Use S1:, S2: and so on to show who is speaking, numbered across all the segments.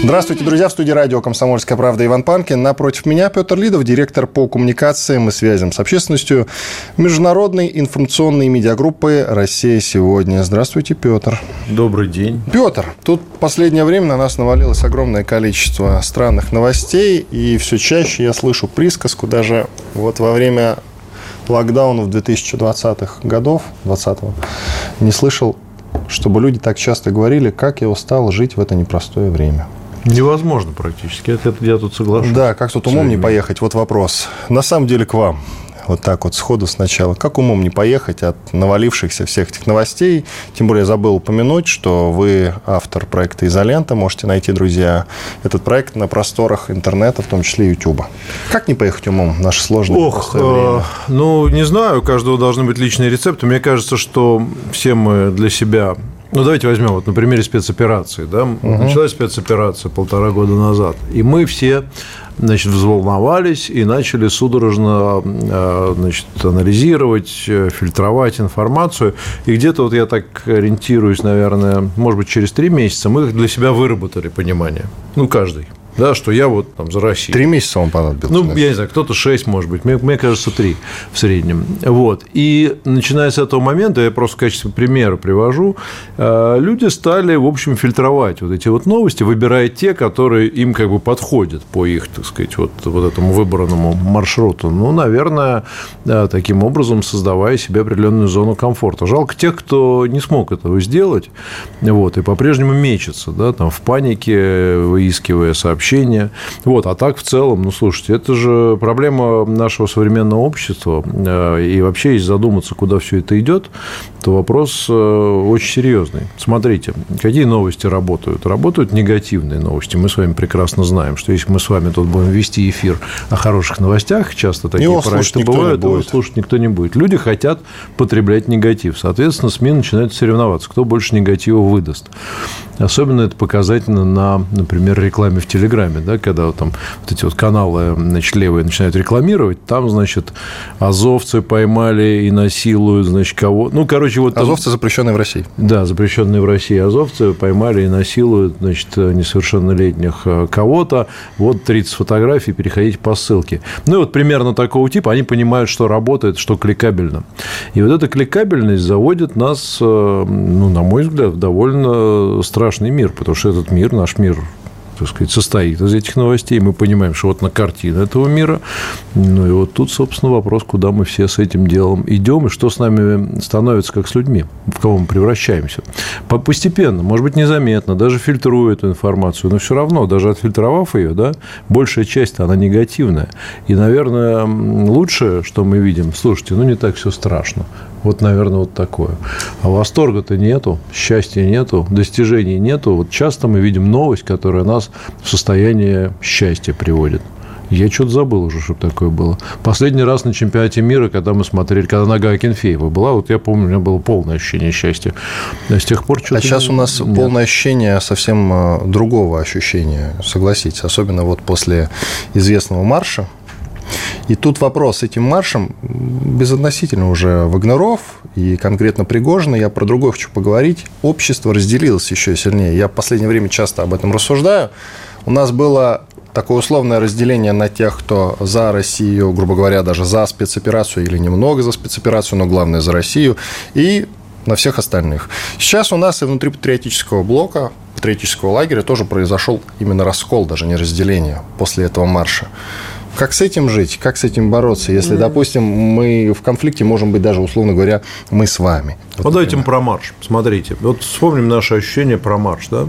S1: Здравствуйте, друзья. В студии радио «Комсомольская правда» Иван Панкин. Напротив меня Петр Лидов, директор по коммуникациям и связям с общественностью Международной информационной медиагруппы «Россия сегодня». Здравствуйте, Петр.
S2: Добрый день.
S1: Петр, тут в последнее время на нас навалилось огромное количество странных новостей, и все чаще я слышу присказку даже вот во время локдаунов 2020-х годов, 20-го, не слышал, чтобы люди так часто говорили, как я устал жить в это непростое время.
S2: Невозможно практически. Это, это я тут соглашусь.
S1: Да, как тут умом не поехать? Вот вопрос. На самом деле к вам. Вот так вот сходу сначала. Как умом не поехать от навалившихся всех этих новостей? Тем более я забыл упомянуть, что вы автор проекта «Изолента». Можете найти, друзья, этот проект на просторах интернета, в том числе YouTube. Как не поехать умом в наше сложное
S2: Ох, э, ну, не знаю, у каждого должны быть личные рецепты. Мне кажется, что все мы для себя ну, давайте возьмем вот на примере спецоперации. Да? Угу. Началась спецоперация полтора года назад, и мы все значит, взволновались и начали судорожно э, значит, анализировать, э, фильтровать информацию. И где-то вот я так ориентируюсь, наверное, может быть, через три месяца мы для себя выработали понимание. Ну, каждый да, что я вот там за Россию.
S1: Три месяца он понадобился.
S2: Ну, я не знаю, кто-то шесть, может быть, мне, мне кажется, три в среднем. Вот. И начиная с этого момента, я просто в качестве примера привожу, э, люди стали, в общем, фильтровать вот эти вот новости, выбирая те, которые им как бы подходят по их, так сказать, вот, вот этому выбранному маршруту. Ну, наверное, таким образом создавая себе определенную зону комфорта. Жалко тех, кто не смог этого сделать, вот, и по-прежнему мечется, да, там, в панике, выискивая сообщения общения. Вот. А так в целом, ну, слушайте, это же проблема нашего современного общества. Э, и вообще, если задуматься, куда все это идет, то вопрос э, очень серьезный. Смотрите, какие новости работают? Работают негативные новости. Мы с вами прекрасно знаем, что если мы с вами тут будем вести эфир о хороших новостях, часто такие
S1: его
S2: проекты бывают, его слушать никто не будет. Люди хотят потреблять негатив. Соответственно, СМИ начинают соревноваться, кто больше негатива выдаст. Особенно это показательно на, например, рекламе в Телеграме, да, когда вот там вот эти вот каналы значит, левые начинают рекламировать, там, значит, азовцы поймали и насилуют, значит, кого. Ну, короче, вот...
S1: Там... Азовцы запрещенные в России.
S2: Да, запрещенные в России азовцы поймали и насилуют, значит, несовершеннолетних э, кого-то. Вот 30 фотографий, переходите по ссылке. Ну, и вот примерно такого типа, они понимают, что работает, что кликабельно. И вот эта кликабельность заводит нас, э, ну, на мой взгляд, в довольно страшно страшный мир, потому что этот мир, наш мир, так сказать, состоит из этих новостей. Мы понимаем, что вот на картина этого мира. Ну и вот тут, собственно, вопрос, куда мы все с этим делом идем и что с нами становится, как с людьми, в кого мы превращаемся. Постепенно, может быть, незаметно, даже фильтруя эту информацию, но все равно, даже отфильтровав ее, да, большая часть она негативная. И, наверное, лучшее, что мы видим, слушайте, ну не так все страшно. Вот, наверное, вот такое. А восторга-то нету, счастья нету, достижений нету. Вот часто мы видим новость, которая нас в состояние счастья приводит. Я что-то забыл уже, чтобы такое было. Последний раз на чемпионате мира, когда мы смотрели, когда нога Акинфеева была, вот я помню, у меня было полное ощущение счастья. А с тех пор что-то...
S1: А сейчас у нас нет. полное ощущение совсем э, другого ощущения, согласитесь. Особенно вот после известного марша, и тут вопрос с этим маршем безотносительно уже Вагнеров и конкретно Пригожина. Я про другое хочу поговорить. Общество разделилось еще сильнее. Я в последнее время часто об этом рассуждаю. У нас было такое условное разделение на тех, кто за Россию, грубо говоря, даже за спецоперацию или немного за спецоперацию, но главное за Россию, и на всех остальных. Сейчас у нас и внутри патриотического блока, патриотического лагеря тоже произошел именно раскол, даже не разделение после этого марша. Как с этим жить? Как с этим бороться? Если, допустим, мы в конфликте можем быть даже, условно говоря, мы с вами.
S2: Вот, вот давайте про марш. Смотрите. Вот вспомним наши ощущения про марш, да?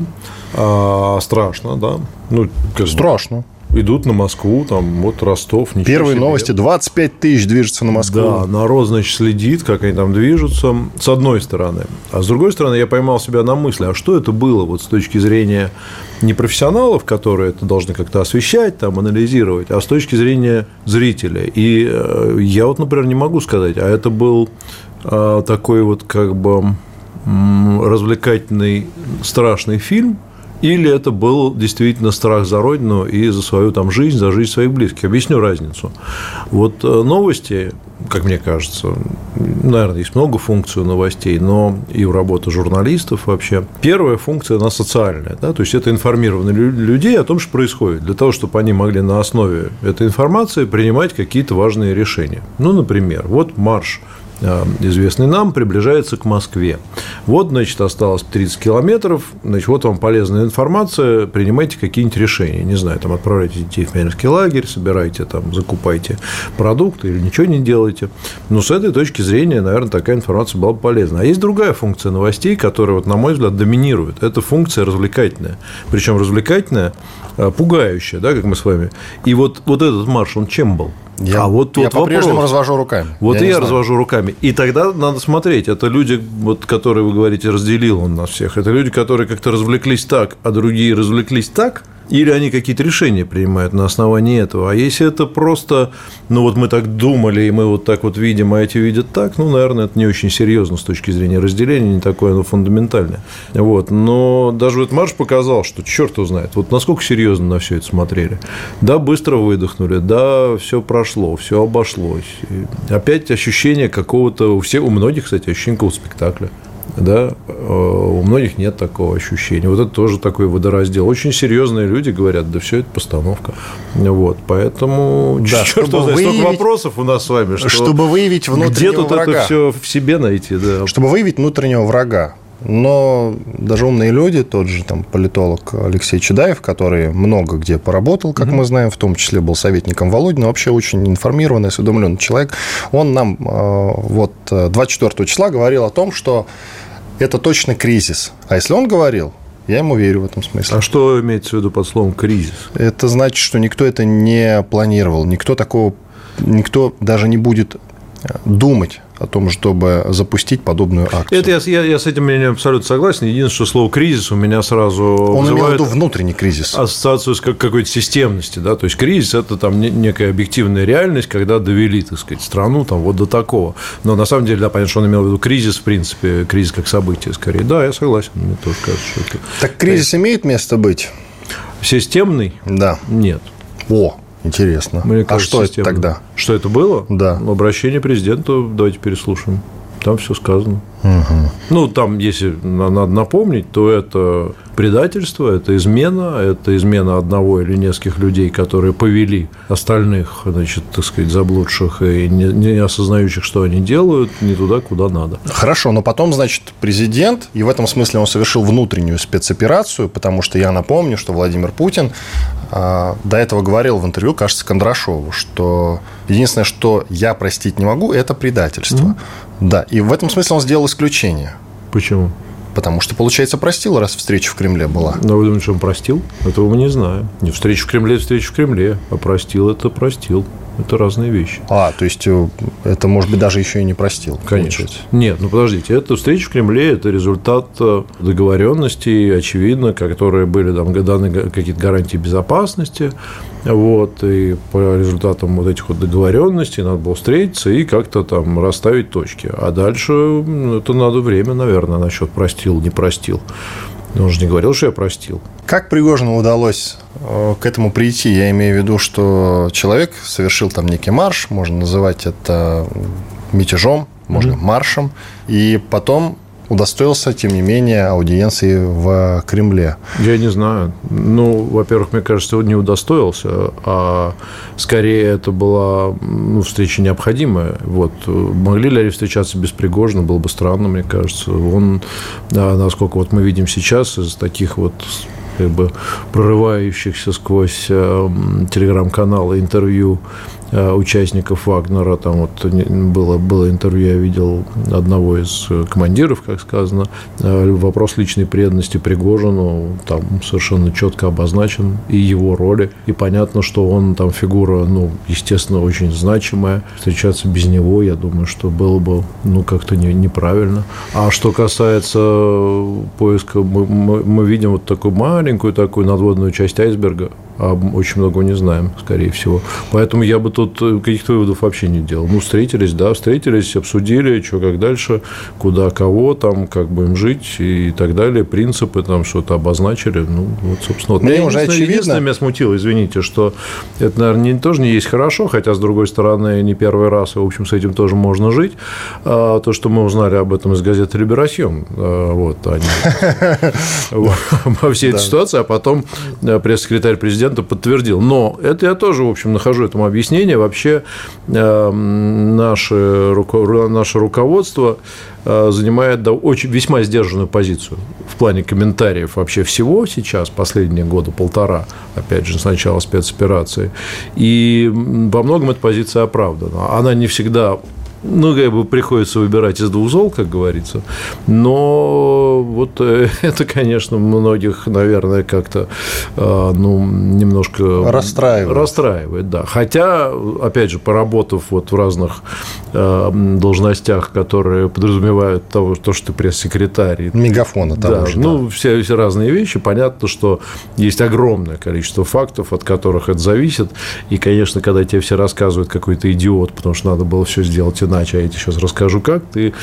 S2: А, страшно, да?
S1: Ну, как страшно.
S2: Идут на Москву, там, вот Ростов.
S1: Первые себе. новости, 25 тысяч движется на Москву.
S2: Да, народ, значит, следит, как они там движутся, с одной стороны. А с другой стороны, я поймал себя на мысли, а что это было вот с точки зрения не профессионалов, которые это должны как-то освещать, там, анализировать, а с точки зрения зрителя. И э, я вот, например, не могу сказать, а это был э, такой вот как бы развлекательный страшный фильм, или это был действительно страх за родину и за свою там жизнь, за жизнь своих близких. Объясню разницу. Вот э, новости, как мне кажется, наверное, есть много функций у новостей, но и у работы журналистов вообще. Первая функция, она социальная, да, то есть это информирование людей о том, что происходит, для того, чтобы они могли на основе этой информации принимать какие-то важные решения. Ну, например, вот марш известный нам, приближается к Москве. Вот, значит, осталось 30 километров, значит, вот вам полезная информация, принимайте какие-нибудь решения. Не знаю, там, отправляйте детей в Мянский лагерь, собирайте, там, закупайте продукты или ничего не делайте. Но с этой точки зрения, наверное, такая информация была бы полезна. А есть другая функция новостей, которая, вот, на мой взгляд, доминирует. Это функция развлекательная. Причем развлекательная, э, пугающая, да, как мы с вами. И вот, вот этот марш, он чем был?
S1: Я, а вот я по-прежнему развожу руками.
S2: Вот я и я развожу руками. И тогда надо смотреть. Это люди, вот, которые вы говорите, разделил он нас всех. Это люди, которые как-то развлеклись так, а другие развлеклись так – или они какие-то решения принимают на основании этого. А если это просто, ну вот мы так думали, и мы вот так вот видим, а эти видят так, ну, наверное, это не очень серьезно с точки зрения разделения, не такое оно фундаментальное. Вот. Но даже вот марш показал, что черт узнает, вот насколько серьезно на все это смотрели. Да, быстро выдохнули, да, все прошло, все обошлось. И опять ощущение какого-то, у всех, у многих, кстати, ощущение какого-то спектакля да, э, у многих нет такого ощущения. Вот это тоже такой водораздел. Очень серьезные люди говорят, да все это постановка. Вот, поэтому
S1: да, черт чтобы знает, выявить, столько
S2: вопросов у нас с вами, что
S1: чтобы выявить внутреннего
S2: где тут врага. это все в себе найти, да.
S1: Чтобы выявить внутреннего врага. Но даже умные люди, тот же там политолог Алексей Чедаев, который много где поработал, как mm-hmm. мы знаем, в том числе был советником Володина, вообще очень информированный, осведомленный человек, он нам э, вот 24 э, числа говорил о том, что это точно кризис. А если он говорил, я ему верю в этом смысле.
S2: А что имеется в виду под словом кризис?
S1: Это значит, что никто это не планировал, никто такого, никто даже не будет думать о том, чтобы запустить подобную акцию.
S2: Это я, я, я с этим мнением абсолютно согласен. Единственное, что слово кризис у меня сразу
S1: Он имел в виду внутренний кризис.
S2: Ассоциацию с какой-то системности. Да? То есть кризис это там некая объективная реальность, когда довели, так сказать, страну там, вот до такого. Но на самом деле, да, понятно, что он имел в виду кризис, в принципе, кризис как событие скорее. Да, я согласен. Мне тоже кажется, что
S1: это... Так кризис имеет место быть?
S2: Системный?
S1: Да.
S2: Нет.
S1: О, Интересно. Мне кажется, а что системно. это тогда?
S2: Что это было?
S1: Да.
S2: Обращение президента, давайте переслушаем. Там все сказано.
S1: Угу.
S2: Ну, там, если надо напомнить, то это предательство, это измена, это измена одного или нескольких людей, которые повели остальных, значит, так сказать, заблудших и не, не осознающих, что они делают, не туда, куда надо.
S1: Хорошо, но потом, значит, президент, и в этом смысле он совершил внутреннюю спецоперацию, потому что я напомню, что Владимир Путин а, до этого говорил в интервью, кажется, Кондрашову, что единственное, что я простить не могу, это предательство. Mm-hmm. Да, и в этом смысле он сделал исключение.
S2: Почему?
S1: Потому что, получается, простил, раз встреча в Кремле была.
S2: Но вы думаете, что он простил? Этого мы не знаем. Не встреча в Кремле, встреча в Кремле. А простил – это простил. Это разные вещи.
S1: А, то есть э, это, может быть, даже еще и не простил.
S2: Конечно. Получается. Нет, ну подождите, это встреча в Кремле, это результат э, договоренностей, очевидно, которые были там даны какие-то гарантии безопасности. Вот, и по результатам вот этих вот договоренностей надо было встретиться и как-то там расставить точки. А дальше это надо время, наверное, насчет простил, не простил. Он же не говорил, что я простил.
S1: Как Пригожину удалось э, к этому прийти? Я имею в виду, что человек совершил там некий марш, можно называть это мятежом, можно mm-hmm. маршем, и потом удостоился, тем не менее, аудиенции в Кремле?
S2: Я не знаю. Ну, во-первых, мне кажется, он не удостоился, а скорее это была ну, встреча необходимая. Вот. Могли ли они встречаться без Пригожина, было бы странно, мне кажется. Он, насколько вот мы видим сейчас, из таких вот как бы прорывающихся сквозь телеграм-каналы интервью Э, участников Вагнера. Там вот было, было интервью, я видел одного из командиров, как сказано. Э, вопрос личной преданности Пригожину там совершенно четко обозначен и его роли. И понятно, что он там фигура, ну, естественно, очень значимая. Встречаться без него, я думаю, что было бы, ну, как-то не, неправильно. А что касается поиска, мы, мы, мы видим вот такую маленькую такую надводную часть айсберга, а очень многого не знаем, скорее всего. Поэтому я бы тут э, каких-то выводов вообще не делал. Ну, встретились, да, встретились, обсудили, что как дальше, куда, кого, там, как будем жить и так далее, принципы, там, что-то обозначили. Ну, вот, собственно, вот.
S1: Мне уже очевидно.
S2: Единственное, меня смутило, извините, что это, наверное, не, тоже не есть хорошо, хотя, с другой стороны, не первый раз, и, в общем, с этим тоже можно жить. А, то, что мы узнали об этом из газеты «Либерасьон», а, вот, они во всей этой ситуации, а потом э, пресс-секретарь президента президента подтвердил. Но это я тоже, в общем, нахожу этому объяснение. Вообще э, наше, наше руководство э, занимает очень, весьма сдержанную позицию в плане комментариев вообще всего сейчас, последние года полтора, опять же, с начала спецоперации. И во многом эта позиция оправдана. Она не всегда ну, как бы приходится выбирать из двух зол, как говорится. Но вот э, это, конечно, многих, наверное, как-то, э, ну, немножко...
S1: Расстраивает.
S2: Расстраивает, да. Хотя, опять же, поработав вот в разных э, должностях, которые подразумевают того, то, что ты пресс-секретарь.
S1: Мегафона того
S2: да,
S1: же.
S2: Ну, да. все, все разные вещи. Понятно, что есть огромное количество фактов, от которых это зависит. И, конечно, когда тебе все рассказывают какой-то идиот, потому что надо было все сделать иначе, а я тебе сейчас расскажу как, ты,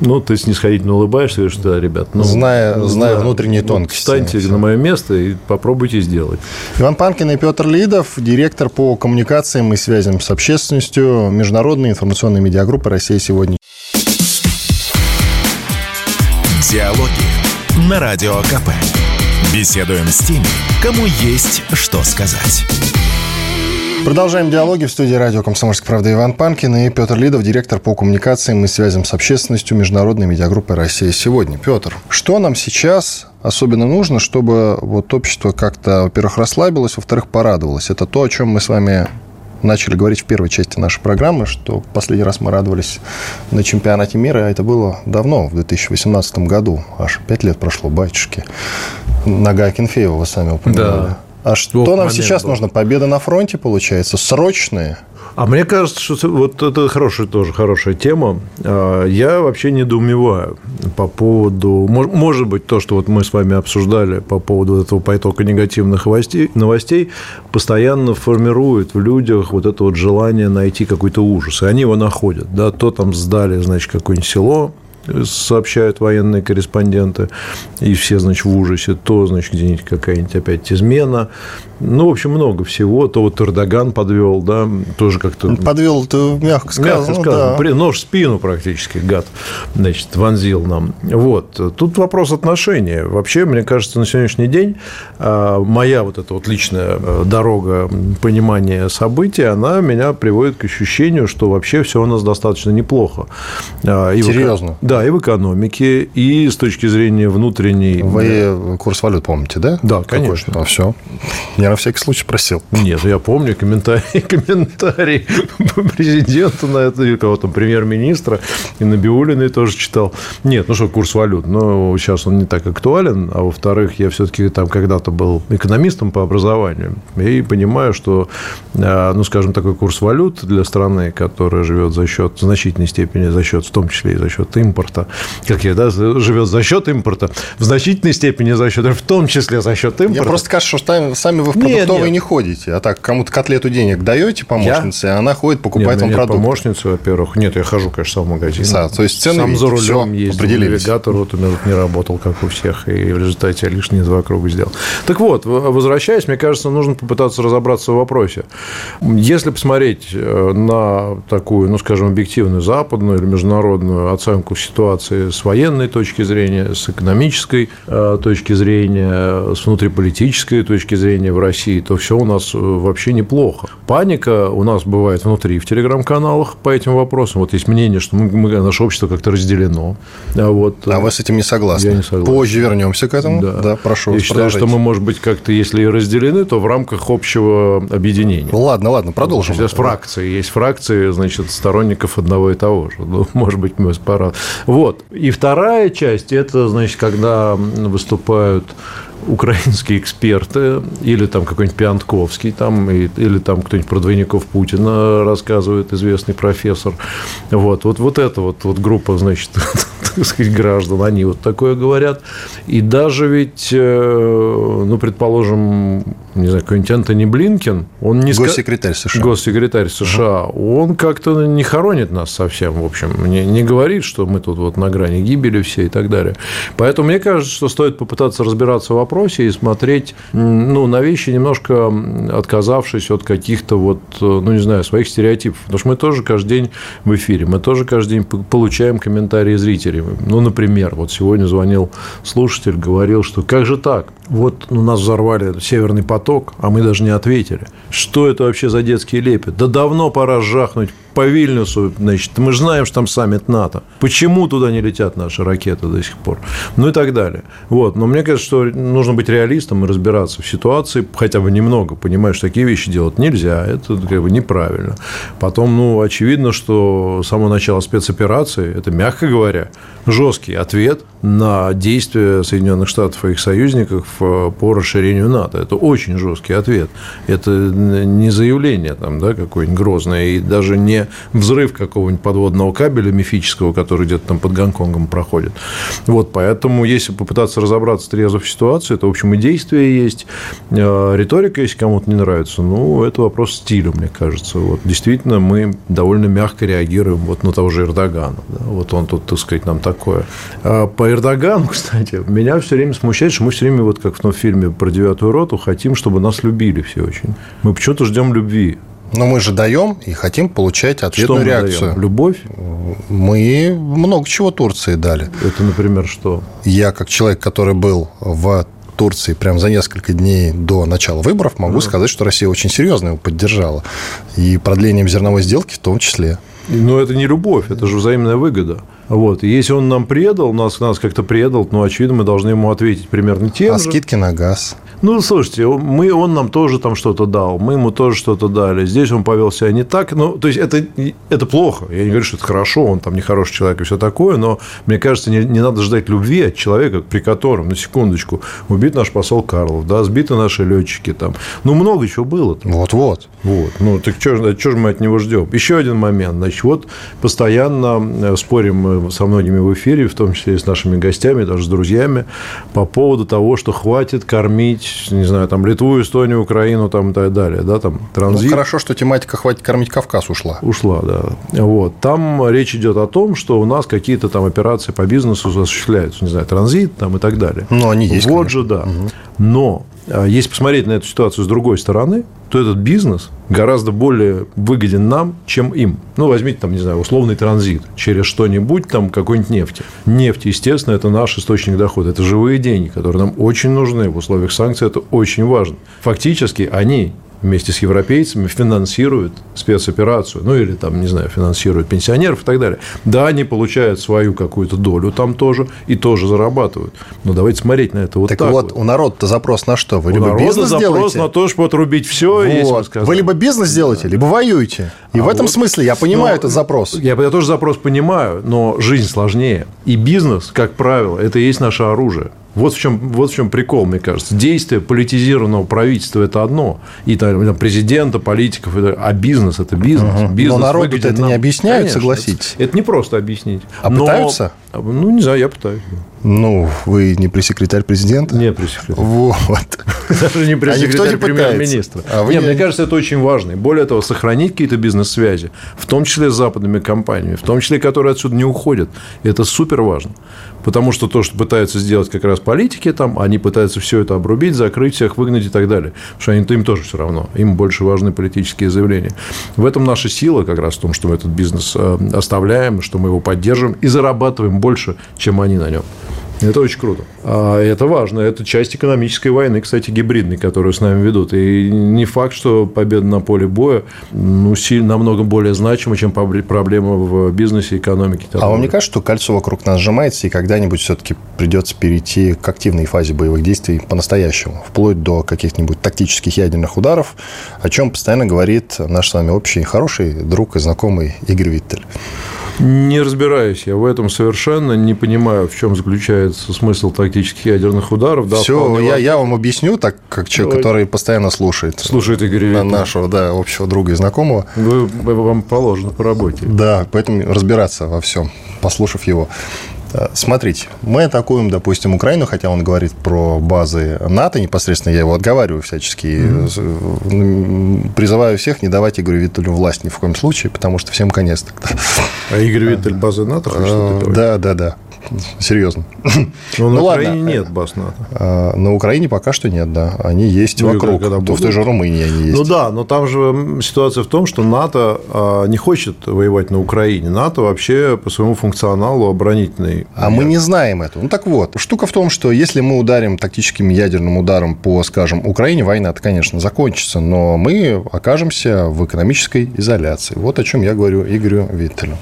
S2: ну, ты снисходительно улыбаешься и говоришь, да, ребят, ну,
S1: зная, зная да, внутренние ну, тонкости.
S2: Встаньте на мое место и попробуйте сделать.
S1: Иван Панкин и Петр Лидов, директор по коммуникациям и связям с общественностью Международной информационной медиагруппы «Россия сегодня».
S3: Диалоги на Радио КП. Беседуем с теми, кому есть что сказать.
S1: Продолжаем диалоги в студии радио «Комсомольская правда» Иван Панкин и Петр Лидов, директор по коммуникациям и связям с общественностью Международной медиагруппы «Россия сегодня». Петр, что нам сейчас особенно нужно, чтобы вот общество как-то, во-первых, расслабилось, во-вторых, порадовалось? Это то, о чем мы с вами начали говорить в первой части нашей программы, что последний раз мы радовались на чемпионате мира, а это было давно, в 2018 году, аж пять лет прошло, батюшки. Нога Акинфеева вы сами упоминали. Да. А что нам сейчас был. нужно? Победа на фронте, получается? Срочные?
S2: А мне кажется, что вот это хорошая тоже хорошая тема. А, я вообще недоумеваю по поводу, может быть, то, что вот мы с вами обсуждали по поводу этого потока негативных новостей, новостей постоянно формирует в людях вот это вот желание найти какой-то ужас. И они его находят. Да, то там сдали, значит, какое-нибудь село, сообщают военные корреспонденты, и все, значит, в ужасе, то, значит, где-нибудь какая-нибудь опять измена, ну, в общем, много всего. То вот Эрдоган подвел, да, тоже как-то...
S1: Подвел, ты мягко сказал. Мягко сказано.
S2: Да. Нож в спину практически, гад, значит, вонзил нам. Вот. Тут вопрос отношения. Вообще, мне кажется, на сегодняшний день а, моя вот эта вот личная э, дорога понимания событий, она меня приводит к ощущению, что вообще все у нас достаточно неплохо.
S1: А, и Серьезно?
S2: В, да, и в экономике, и с точки зрения внутренней...
S1: Вы курс валют помните, да?
S2: Да, конечно.
S1: Какой? А все. Я на всякий случай просил.
S2: Нет, я помню комментарий, комментарий президента на это, кого там, премьер-министра, и на Биулиной тоже читал. Нет, ну что, курс валют, но сейчас он не так актуален, а во-вторых, я все-таки там когда-то был экономистом по образованию, и понимаю, что, а, ну, скажем, такой курс валют для страны, которая живет за счет, в значительной степени за счет, в том числе и за счет импорта, как я, да, живет за счет импорта, в значительной степени за счет, в том числе за счет импорта.
S1: Я просто кажется, что сами вы в нет, нет. не ходите, а так кому-то котлету денег даете помощнице, я? а она ходит, покупает нет,
S2: вам продукты. помощницу, во-первых. Нет, я хожу, конечно, в магазин.
S1: Да, то есть цены
S2: Сам за рулем ездил, навигатор вот у меня тут не работал, как у всех, и в результате я лишние два круга сделал. Так вот, возвращаясь, мне кажется, нужно попытаться разобраться в вопросе. Если посмотреть э, на такую, ну, скажем, объективную западную или международную оценку ситуации с военной точки зрения, с экономической э, точки зрения, с внутриполитической точки зрения в России, то все у нас вообще неплохо. Паника у нас бывает внутри в телеграм-каналах по этим вопросам. Вот есть мнение, что мы, мы, наше общество как-то разделено.
S1: А, вот, а вы с этим не согласны?
S2: Я не согласен.
S1: Позже вернемся к этому.
S2: Да,
S1: да прошу.
S2: Я считаю, что мы, может быть, как-то, если и разделены, то в рамках общего объединения.
S1: Ладно, ладно, продолжим.
S2: Сейчас фракции. Есть фракции, значит, сторонников одного и того же. Ну, может быть, мы пора. Вот. И вторая часть – это, значит, когда выступают украинские эксперты, или там какой-нибудь Пиантковский, там, или там кто-нибудь про двойников Путина рассказывает, известный профессор. Вот, вот, вот эта вот, вот группа, значит, граждан, они вот такое говорят. И даже ведь, э, ну, предположим, не знаю, какой-нибудь Антони Блинкин, он не...
S1: Госсекретарь США.
S2: Госсекретарь США. Угу. Он как-то не хоронит нас совсем, в общем, не, не говорит, что мы тут вот на грани гибели все и так далее. Поэтому мне кажется, что стоит попытаться разбираться в вопросе и смотреть, ну, на вещи немножко отказавшись от каких-то вот, ну, не знаю, своих стереотипов. Потому что мы тоже каждый день в эфире, мы тоже каждый день получаем комментарии зрителей. Ну, например, вот сегодня звонил слушатель, говорил, что как же так? Вот у нас взорвали Северный поток, а мы даже не ответили. Что это вообще за детский лепет? Да давно пора жахнуть по Вильнюсу, значит, мы же знаем, что там саммит НАТО. Почему туда не летят наши ракеты до сих пор? Ну и так далее. Вот. Но мне кажется, что нужно быть реалистом и разбираться в ситуации, хотя бы немного, понимать, что такие вещи делать нельзя, это как бы неправильно. Потом, ну, очевидно, что с самого начала спецоперации, это, мягко говоря, жесткий ответ на действия Соединенных Штатов и их союзников э, по расширению НАТО. Это очень жесткий ответ. Это не заявление там, да, какое-нибудь грозное, и даже не взрыв какого-нибудь подводного кабеля мифического, который где-то там под Гонконгом проходит. Вот, поэтому, если попытаться разобраться трезво в ситуации, то, в общем, и действия есть, э, риторика, если кому-то не нравится, ну, это вопрос стиля, мне кажется. Вот, действительно, мы довольно мягко реагируем вот на того же Эрдогана. Да? Вот он тут, так сказать, нам такое. А по Эрдогану, кстати, меня все время смущает, что мы все время, вот как в том фильме про девятую роту, хотим, чтобы нас любили все очень. Мы почему-то ждем любви.
S1: Но мы же даем и хотим получать ответную
S2: что
S1: реакцию.
S2: Даем? Любовь?
S1: Мы много чего Турции дали.
S2: Это, например, что?
S1: Я, как человек, который был в Турции прямо за несколько дней до начала выборов, могу mm. сказать, что Россия очень серьезно его поддержала. И продлением зерновой сделки в том числе.
S2: Но это не любовь, это же взаимная выгода. Вот. И если он нам предал, нас, нас как-то предал, ну, очевидно, мы должны ему ответить примерно тем
S1: а
S2: же.
S1: скидки на газ?
S2: Ну, слушайте, мы, он нам тоже там что-то дал, мы ему тоже что-то дали. Здесь он повел себя не так. Ну, то есть, это, это плохо. Я не говорю, что это хорошо, он там нехороший человек и все такое, но мне кажется, не, не надо ждать любви от человека, при котором, на секундочку, убит наш посол Карлов, да, сбиты наши летчики там. Ну, много чего было.
S1: Вот-вот.
S2: Вот. Ну, так что же мы от него ждем? Еще один момент. Значит, вот постоянно э, спорим со многими в эфире, в том числе и с нашими гостями, даже с друзьями, по поводу того, что хватит кормить не знаю, там Литву, Эстонию, Украину там, и так далее, да, там транзит.
S1: Ну, хорошо, что тематика «Хватит кормить Кавказ» ушла.
S2: Ушла, да. Вот. Там речь идет о том, что у нас какие-то там операции по бизнесу осуществляются, не знаю, транзит там и так далее.
S1: Ну, они есть,
S2: Вот конечно. же, да. Угу. Но если посмотреть на эту ситуацию с другой стороны, то этот бизнес гораздо более выгоден нам, чем им. Ну, возьмите там, не знаю, условный транзит через что-нибудь, там, какой-нибудь нефти. Нефть, естественно, это наш источник дохода. Это живые деньги, которые нам очень нужны. В условиях санкций это очень важно. Фактически они вместе с европейцами финансируют спецоперацию, ну или там, не знаю, финансируют пенсионеров и так далее. Да, они получают свою какую-то долю там тоже и тоже зарабатывают. Но давайте смотреть на это вот так,
S1: так
S2: вот.
S1: вот. у народа-то запрос на что?
S2: Вы у либо бизнес запрос делаете? на то, чтобы отрубить все, вот.
S1: Вы либо бизнес делаете, либо воюете. И а в этом вот, смысле я понимаю но, этот запрос.
S2: Я, я тоже запрос понимаю, но жизнь сложнее. И бизнес, как правило, это и есть наше оружие. Вот в чем, вот в чем прикол, мне кажется. Действие политизированного правительства – это одно. И там, президента, политиков, а бизнес – это бизнес. Угу. бизнес
S1: Но народу это нам... не объясняют, Конечно, согласитесь.
S2: Это, это не просто объяснить.
S1: А Но... пытаются?
S2: Ну, не знаю, я пытаюсь.
S1: Ну, вы не пресс-секретарь президента?
S2: Не пресс-секретарь.
S1: Вот.
S2: Даже не
S1: А
S2: пресс-секретарь
S1: не
S2: премьер-министра.
S1: А вы
S2: Нет,
S1: не-
S2: мне кажется, это очень важно. И более того, сохранить какие-то бизнес-связи, в том числе с западными компаниями, в том числе, которые отсюда не уходят. Это супер важно. Потому что то, что пытаются сделать как раз политики там, они пытаются все это обрубить, закрыть всех, выгнать и так далее. Потому что они, им тоже все равно. Им больше важны политические заявления. В этом наша сила как раз в том, что мы этот бизнес э, оставляем, что мы его поддерживаем и зарабатываем больше, чем они на нем. Это очень круто. А это важно. Это часть экономической войны, кстати, гибридной, которую с нами ведут. И не факт, что победа на поле боя ну, сильно, намного более значима, чем проблема в бизнесе, экономике.
S1: А вам не кажется, что кольцо вокруг нас сжимается, и когда-нибудь все-таки придется перейти к активной фазе боевых действий по-настоящему, вплоть до каких-нибудь тактических ядерных ударов, о чем постоянно говорит наш с вами общий хороший друг и знакомый Игорь Виттель?
S2: Не разбираюсь я в этом совершенно, не понимаю, в чем заключается смысл тактических ядерных ударов. Да,
S1: Все, я, я вам объясню, так как человек,
S2: Давай.
S1: который постоянно слушает.
S2: Слушает Игоря
S1: на
S2: Виттеля.
S1: нашего, да, общего друга и знакомого.
S2: Вы- вам положено по работе.
S1: Да, поэтому разбираться во всем, послушав его. Э, Смотрите, мы атакуем, допустим, Украину, хотя он говорит про базы НАТО непосредственно, я его отговариваю всячески, м, призываю всех не давать Игорю Виттелю власть ни в коем случае, потому что всем конец тогда.
S2: А Игорь Виттель базы НАТО
S1: Э? Да, да, да, серьезно.
S2: Но на
S1: ну ладно.
S2: Украине нет баз НАТО.
S1: А, На Украине пока что нет, да, они есть
S2: Ну
S1: вокруг,
S2: когда
S1: в той же Румынии они есть.
S2: Ну да, но там же ситуация в том, что НАТО а, не хочет воевать на Украине. НАТО вообще по своему функционалу оборонительный.
S1: А мы не знаем этого. Ну так вот, штука в том, что если мы ударим тактическим ядерным ударом по, скажем, Украине, война-то, конечно, закончится, но мы окажемся в экономической изоляции. Вот о чем я говорю Игорю Виттелю,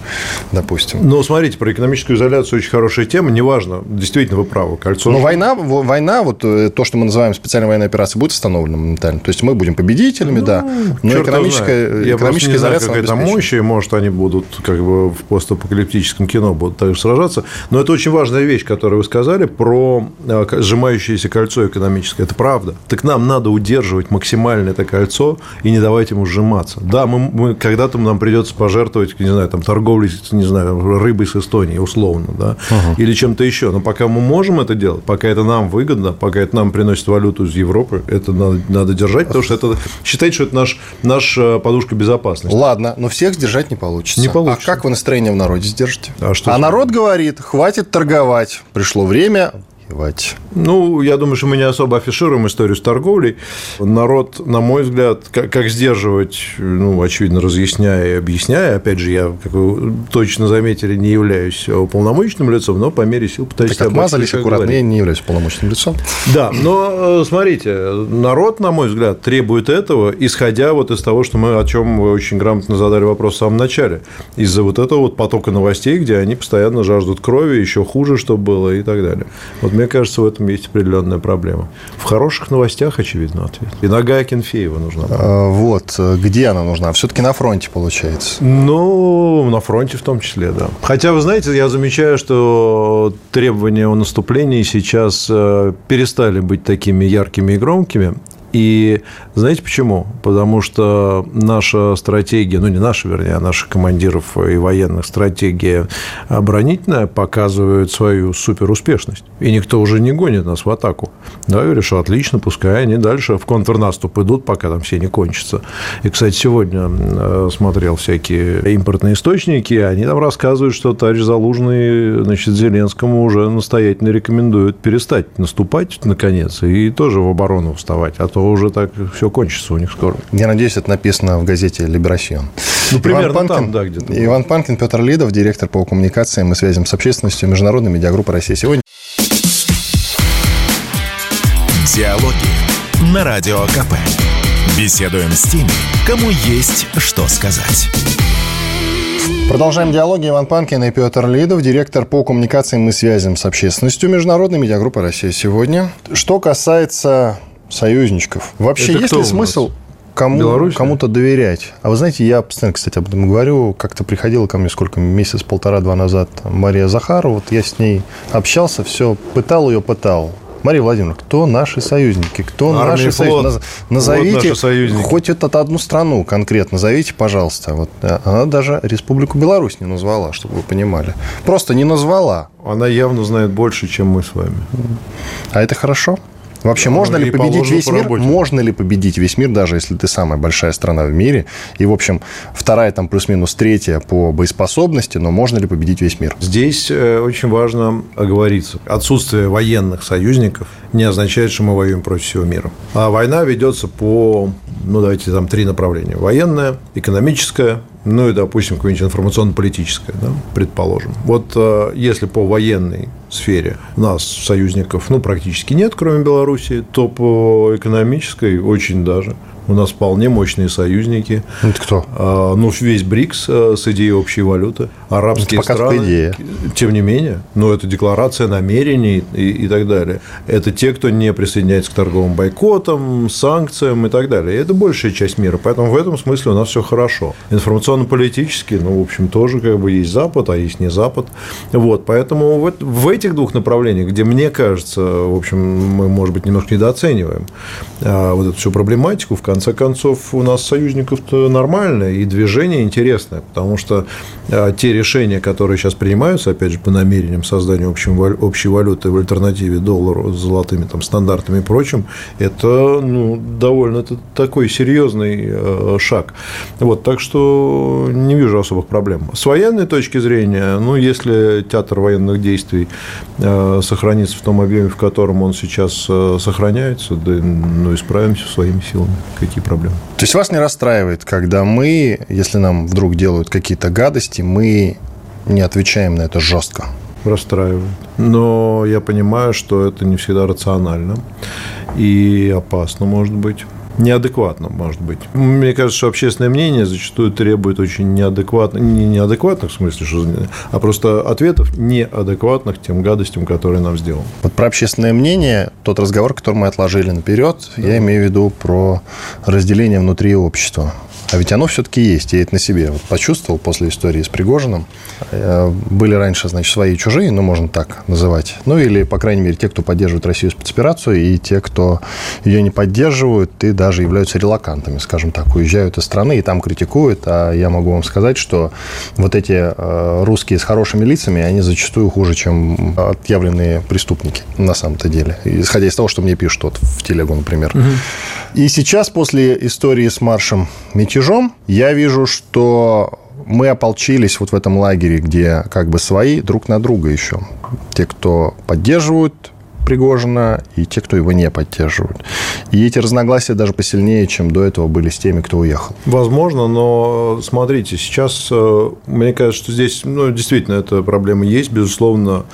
S1: допустим.
S2: Ну, смотрите, про экономическую изоляцию очень хорошая тема. Неважно, действительно, вы правы. Кольцо.
S1: Но война, во- война, вот э, то, что мы называем специальной военной операцией, будет установлена моментально. То есть мы будем победителями, да, но экономическая,
S2: знает. Я просто
S1: экономическая
S2: не знаю,
S1: изоляция
S2: какая там мощь, может, они будут как бы в постапокалиптическом кино будут также сражаться. Но это очень важная вещь, которую вы сказали про э, сжимающееся кольцо экономическое. Это правда. Так нам надо удерживать максимально это кольцо и не давать ему сжиматься. Да, мы, мы- когда-то нам придется пожертвовать, не знаю, там, торговлей, не знаю, рыбой с Эстонией, условно, да, или чем-то еще. Но пока мы можем это делать, пока это нам выгодно, пока это нам приносит валюту из Европы, это надо, надо держать, потому что это считайте, что это наш, наш э, подушка безопасности.
S1: Ладно, но всех сдержать не получится.
S2: Не получится.
S1: А как вы настроение в народе сдержите?
S2: А что
S1: а народ говорит, хватит торговать. Пришло время воевать.
S2: Ну, я думаю, что мы не особо афишируем историю с торговлей. Народ, на мой взгляд, как, как сдерживать, ну, очевидно, разъясняя и объясняя. Опять же, я, как вы точно заметили, не являюсь уполномоченным лицом, но по мере сил пытаюсь
S1: Так отмазались аккуратно, я не являюсь полномочным лицом.
S2: Да, но э, смотрите, народ, на мой взгляд, требует этого, исходя вот из того, что мы, о чем вы очень грамотно задали вопрос в самом начале, из-за вот этого вот потока новостей, где они постоянно жаждут крови, еще хуже, что было и так далее. Вот мне кажется, в этом есть определенная проблема. В хороших новостях, очевидно, ответ. И нога Акинфеева нужна.
S1: А, Вот, где она нужна? Все-таки на фронте, получается.
S2: Ну, на фронте в том числе, да. Хотя, вы знаете, я замечаю, что требования о наступлении сейчас э, перестали быть такими яркими и громкими. И знаете почему? Потому что наша стратегия, ну не наша, вернее, а наших командиров и военных стратегия оборонительная показывает свою суперуспешность. И никто уже не гонит нас в атаку. Да, говорю, что отлично, пускай они дальше в контрнаступ идут, пока там все не кончатся. И, кстати, сегодня э, смотрел всякие импортные источники, они там рассказывают, что товарищ Залужный, значит, Зеленскому уже настоятельно рекомендует перестать наступать, наконец, и тоже в оборону вставать, а то уже так все кончится у них скоро.
S1: Я надеюсь, это написано в газете «Либерасьон».
S2: Ну, примерно там, да, где-то.
S1: Иван Панкин, Петр Лидов, директор по коммуникациям и связям с общественностью Международной медиагруппы России. Сегодня
S3: Диалоги на Радио КП. Беседуем с теми, кому есть что сказать.
S1: продолжаем диалоги. Иван Панкин и Петр Лидов, директор по коммуникациям и связям с общественностью Международной медиагруппы России. Сегодня. Что касается союзничков. Вообще,
S2: Это
S1: есть ли смысл кому, кому-то доверять? А вы знаете, я постоянно, кстати, об этом говорю. Как-то приходила ко мне сколько, месяц, полтора-два назад Мария Захарова. Вот я с ней общался, все, пытал ее, пытал. Мария Владимировна, кто наши союзники? Кто
S2: Армия
S1: наши
S2: флот.
S1: союзники? Назовите
S2: Вот наши союзники.
S1: хоть это одну страну конкретно, назовите, пожалуйста. Вот, э, она даже Республику Беларусь не назвала, чтобы вы понимали. Просто не назвала.
S2: Она явно знает больше, чем мы с вами.
S1: А это хорошо? Вообще,
S2: Да,
S1: можно
S2: ну
S1: ли
S2: и
S1: победить весь мир?
S2: работе.
S1: Можно ли победить весь мир, даже если ты самая большая страна в мире? И, в общем, вторая там плюс-минус третья по боеспособности, но можно ли победить весь мир?
S2: Здесь э, очень важно оговориться. Отсутствие военных союзников не означает, что мы воюем против всего мира. А война ведется по, ну, давайте там три направления. Военная, экономическая, ну и, допустим, какое-нибудь информационно-политическое, да, предположим. Вот э, если по военной сфере у нас союзников, ну, практически нет, кроме Белоруссии, то по экономической очень даже. У нас вполне мощные союзники.
S1: Это кто?
S2: А, Ну, весь БРИКС э, с идеей общей валюты, арабские
S1: Это
S2: страны.
S1: идея.
S2: Тем не менее, ну, это декларация намерений и, и так далее. Это те, кто не присоединяется к торговым бойкотам, санкциям и так далее. Это большая часть мира. Поэтому в этом смысле у нас все хорошо. Информационно-политически, ну, в общем, тоже как бы есть Запад, а есть не Запад. Вот, поэтому в, в этих двух направлениях, где, мне кажется, в общем, мы, может быть, немножко недооцениваем а, вот эту всю проблематику, в конце концов, у нас союзников-то нормально, и движение интересное, потому что а, те решения, которые сейчас принимаются, опять же, по намерениям создания общей, вал- общей валюты в альтернативе доллару с золотыми там, стандартами и прочим, это ну, довольно это такой серьезный э, шаг. Вот, так что не вижу особых проблем. С военной точки зрения, ну, если театр военных действий э, сохранится в том объеме, в котором он сейчас э, сохраняется, да, ну, исправимся своими силами. Какие проблемы?
S1: То есть вас не расстраивает, когда мы, если нам вдруг делают какие-то гадости, мы не отвечаем на это жестко?
S2: расстраивает. Но я понимаю, что это не всегда рационально и опасно, может быть. Неадекватно, может быть. Мне кажется, что общественное мнение зачастую требует очень неадекватных, не неадекватных в смысле, что, а просто ответов неадекватных тем гадостям, которые нам сделаны.
S1: Вот про общественное мнение, тот разговор, который мы отложили наперед, я имею в виду про разделение внутри общества. А ведь оно все-таки есть, я это на себе вот почувствовал после истории с Пригожиным. Э, Были раньше, значит, свои и чужие, ну, можно так называть. Ну, или, по крайней мере, те, кто поддерживает Россию спецоперацию, и те, кто ее не поддерживают, и даже являются релакантами, скажем так, уезжают из страны и там критикуют. А я могу вам сказать, что вот эти э, русские с хорошими лицами, они зачастую хуже, чем отъявленные преступники на самом-то деле. Исходя из того, что мне пишут вот в телегу, например. И сейчас, после истории с маршем мятежом, я вижу, что мы ополчились вот в этом лагере, где как бы свои друг на друга еще. Те, кто поддерживают Пригожина, и те, кто его не поддерживают. И эти разногласия даже посильнее, чем до этого были с теми, кто уехал.
S2: Возможно, но смотрите, сейчас э, мне кажется, что здесь ну, действительно эта проблема есть. Безусловно,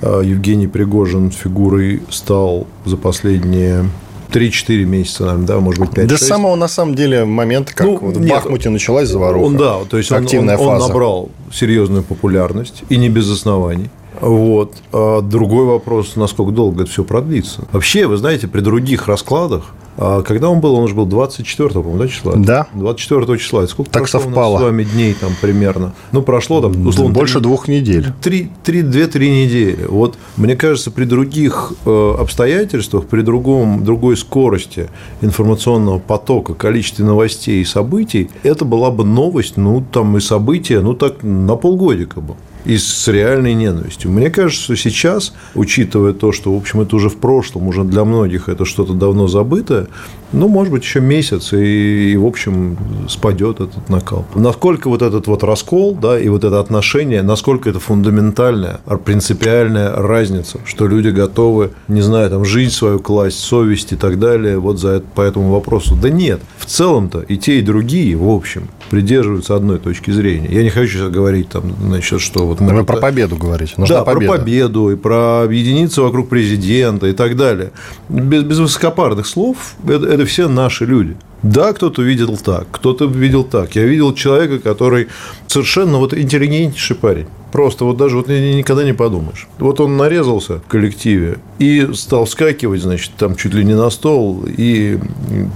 S2: э, Евгений Пригожин фигурой стал за последние 3-4 месяца, наверное, да, может быть, 5-6.
S1: До самого, на самом деле, момента, как
S2: Ну,
S1: вот в
S2: нет,
S1: Бахмуте началась заваруха.
S2: Он, да, то есть он,
S1: активная
S2: он, он
S1: фаза.
S2: набрал серьезную популярность, и не без оснований. Вот. А другой вопрос, насколько долго это все продлится. Вообще, вы знаете, при других раскладах, а когда он был, он же был 24 по-моему, да, числа?
S1: Да.
S2: 24 числа. И сколько
S1: Так
S2: прошло
S1: совпало.
S2: с вами дней там примерно? Ну, прошло там, условно,
S1: Больше
S2: три-
S1: двух недель.
S2: три, три, две-три недели. Вот мне кажется, при других э, обстоятельствах, при другом, другой скорости информационного потока, количестве новостей и событий, это была бы новость, ну, там и события, ну, так на полгодика бы. И с реальной ненавистью. Мне кажется, что сейчас, учитывая то, что, в общем, это уже в прошлом, уже для многих это что-то давно забытое, ну, может быть, еще месяц, и, и, в общем, спадет этот накал. Насколько вот этот вот раскол, да, и вот это отношение, насколько это фундаментальная, принципиальная разница, что люди готовы, не знаю, там, жизнь свою класть, совесть и так далее, вот за это, по этому вопросу. Да нет, в целом-то и те, и другие, в общем, придерживаются одной точки зрения. Я не хочу сейчас говорить, там, значит, что вот мы...
S1: Вы
S2: тут-
S1: про победу говорите. Нужна
S2: да,
S1: победа.
S2: про победу, и про объединиться вокруг президента и так далее. Без, без высокопарных слов это, это все наши люди. Да, кто-то видел так, кто-то видел так. Я видел человека, который совершенно вот интеллигентнейший парень. Просто вот даже вот ни- никогда не подумаешь. Вот он нарезался в коллективе и стал вскакивать, значит, там чуть ли не на стол и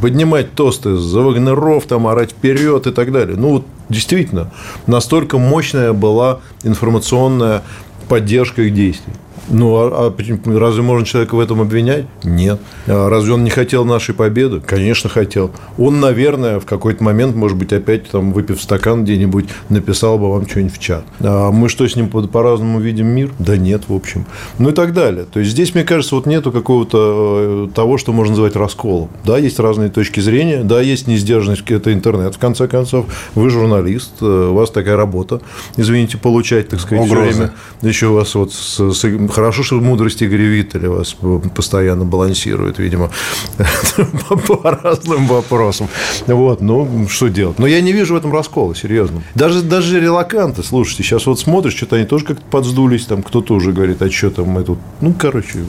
S2: поднимать тосты за Вагнеров, там орать вперед и так далее. Ну, вот действительно, настолько мощная была информационная поддержка их действий. Ну, а, а разве можно человека в этом обвинять? Нет. А разве он не хотел нашей победы? Конечно, хотел. Он, наверное, в какой-то момент, может быть, опять там, выпив стакан где-нибудь, написал бы вам что-нибудь в чат. А мы что, с ним по-разному видим мир? Да нет, в общем. Ну и так далее. То есть, здесь, мне кажется, вот нету какого-то э, того, что можно назвать расколом. Да, есть разные точки зрения, да, есть несдержанность, это интернет, в конце концов. Вы журналист, э, у вас такая работа, извините, получать, так сказать, все время. Еще у вас вот с, с Хорошо, что мудрость Игоря Виттеля вас постоянно балансирует, видимо, по разным вопросам. Вот, ну, что делать? Но я не вижу в этом раскола, серьезно. Даже, даже релаканты, слушайте, сейчас вот смотришь, что-то они тоже как-то подсдулись, там кто-то уже говорит, а что там мы тут... Ну, короче,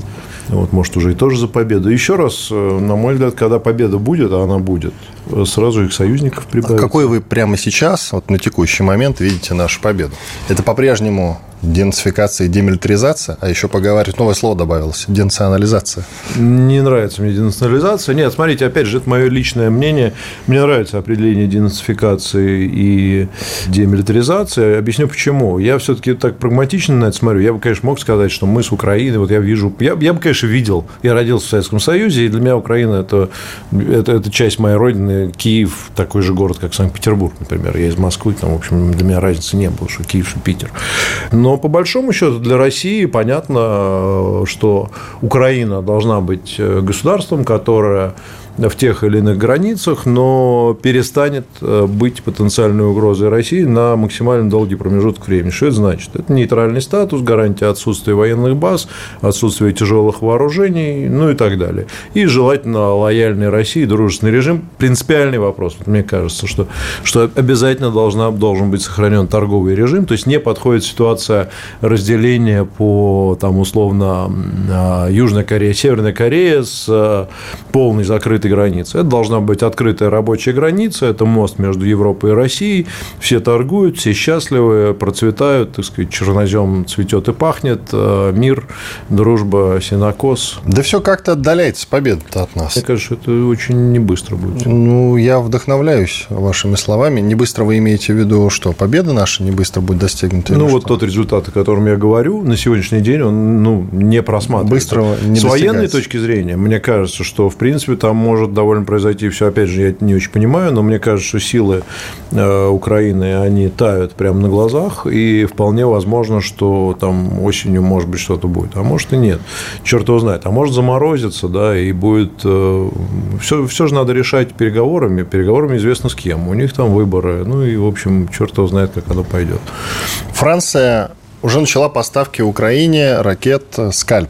S2: вот, может, уже и тоже за победу. Еще раз, э, на мой взгляд, когда победа будет, а она будет, э, сразу их союзников прибавится.
S1: А какой вы прямо сейчас, вот на текущий момент, видите нашу победу? Это по-прежнему денацификация и демилитаризация, а еще поговаривать, новое слово добавилось, денационализация.
S2: Не нравится мне денационализация. Нет, смотрите, опять же, это мое личное мнение. Мне нравится определение денацификации и демилитаризации. Объясню почему. Я все-таки так прагматично на это смотрю. Я бы, конечно, мог сказать, что мы с Украиной, вот я вижу, я, я бы, конечно, видел, я родился в Советском Союзе, и для меня Украина это, это, это часть моей родины. Киев такой же город, как Санкт-Петербург, например. Я из Москвы, там, в общем, для меня разницы не было, что Киев, что Питер. Но но по большому счету для России понятно, что Украина должна быть э, государством, которое в тех или иных границах, но перестанет э, быть потенциальной угрозой России на максимально долгий промежуток времени. Что это значит? Это нейтральный статус, гарантия отсутствия военных баз, отсутствие тяжелых вооружений, ну и так далее. И желательно лояльный России, дружественный режим. Принципиальный вопрос. Вот мне кажется, что, что обязательно должна, должен быть сохранен торговый режим, то есть не подходит ситуация разделения по, там, условно, а, Южная Корея, Северная Корея с э, полной закрытой открытой границы. Это должна быть открытая рабочая граница, это мост между Европой и Россией. Все торгуют, все счастливы, процветают, так сказать, чернозем цветет и пахнет, э, мир, дружба, синокос.
S1: Да все как-то отдаляется победа от нас.
S2: Мне кажется, это очень не быстро будет.
S1: Ну, я вдохновляюсь вашими словами. Не быстро вы имеете в виду, что победа наша не быстро будет достигнута?
S2: Ну, вот что? тот результат, о котором я говорю, на сегодняшний день он ну, не просматривается.
S1: Быстро не
S2: С военной точки зрения, мне кажется, что, в принципе, там может довольно произойти все, опять же, я не очень понимаю, но мне кажется, что силы э, Украины, они тают прямо на глазах, и вполне возможно, что там осенью, может быть, что-то будет, а может и нет. Черт его знает. А может заморозиться, да, и будет... Все, э, все же надо решать переговорами. Переговорами известно с кем. У них там выборы. Ну и, в общем, черт его знает, как оно пойдет.
S1: Франция уже начала поставки Украине ракет «Скальп».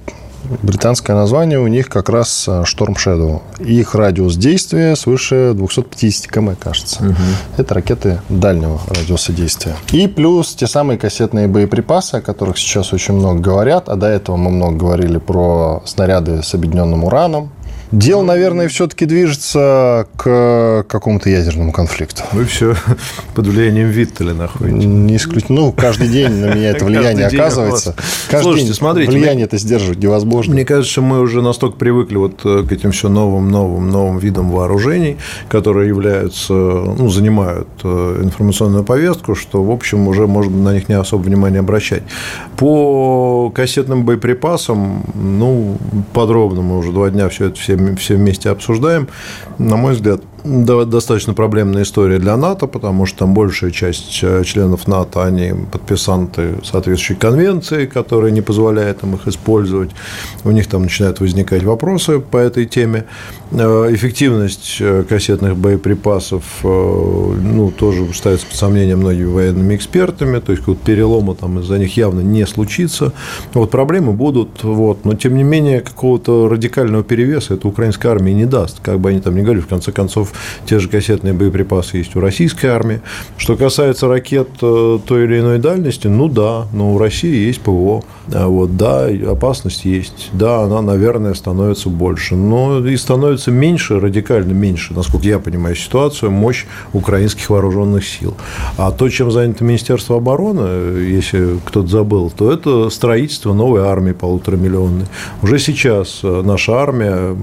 S1: Британское название у них как раз э, Storm Shadow. Их радиус действия свыше 250 км, кажется. Угу. Это ракеты дальнего радиуса действия. И плюс те самые кассетные боеприпасы, о которых сейчас очень много говорят. А до этого мы много говорили про снаряды с объединенным ураном, Дело, наверное, все-таки движется к какому-то ядерному конфликту.
S2: Вы все под влиянием Виттеля находитесь.
S1: Не исключительно. Ну, каждый день на меня это влияние оказывается. Каждый Слушайте, день смотрите, влияние это сдерживать невозможно.
S2: Мне кажется, что мы уже настолько привыкли вот э, к этим все новым, новым, новым видам вооружений, которые являются, ну, занимают э, информационную повестку, что, в общем, уже можно на них не особо внимания обращать. По кассетным боеприпасам, ну, подробно мы уже два дня все это все все вместе обсуждаем. На мой взгляд, достаточно проблемная история для НАТО, потому что там большая часть э, членов НАТО, они подписанты соответствующей конвенции, которая не позволяет им их использовать. У них там начинают возникать вопросы по этой теме. Э, эффективность э, кассетных боеприпасов ну, тоже ставится под сомнение многими военными экспертами, то есть какого-то перелома там из-за них явно не случится. Вот проблемы будут, вот, но тем не менее какого-то радикального перевеса это украинская армия не даст, как бы они там ни говорили, в конце концов те же кассетные боеприпасы есть у российской армии. Что касается ракет э, той или иной дальности, ну да, но у России есть ПВО. А вот, да, опасность есть. Да, она, наверное, становится больше. Но и становится меньше, радикально меньше, насколько я понимаю ситуацию, мощь украинских вооруженных сил. А то, чем занято Министерство обороны, если кто-то забыл, то это строительство новой армии полуторамиллионной. Уже сейчас э, наша армия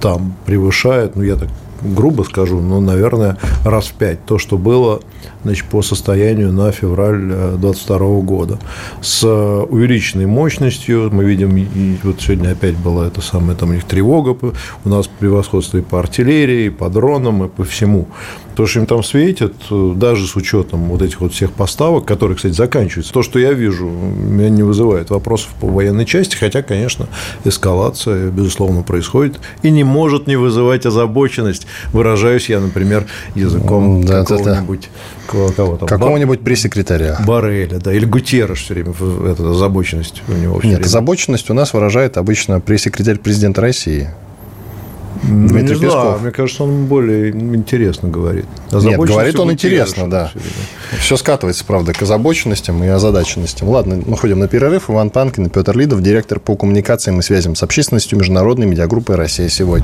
S2: там превышает, ну, я так грубо скажу, но, наверное, раз в пять то, что было значит, по состоянию на февраль 2022 года. С увеличенной мощностью, мы видим, и вот сегодня опять была эта самая там у них тревога, у нас превосходство и по артиллерии, и по дронам, и по всему. То, что им там светят, даже с учетом вот этих вот всех поставок, которые, кстати, заканчиваются, то, что я вижу, меня не вызывает вопросов по военной части, хотя, конечно, эскалация, безусловно, происходит и не может не вызывать озабоченность. Выражаюсь я, например, языком да, какого-нибудь...
S1: Да, Кого там? Какого-нибудь пресс-секретаря.
S2: Барреля, да, или Гутерреш все время, эта озабоченность у него
S1: Нет, время. озабоченность у нас выражает обычно пресс-секретарь президента России.
S2: Дмитрий не Песков. Знаю, мне кажется, он более интересно говорит.
S1: Нет, говорит он интересно, да. Все, все скатывается, правда, к озабоченностям и озадаченностям. Ладно, мы ходим на перерыв. Иван Панкин и Петр Лидов, директор по коммуникациям и связям с общественностью Международной медиагруппы «Россия сегодня».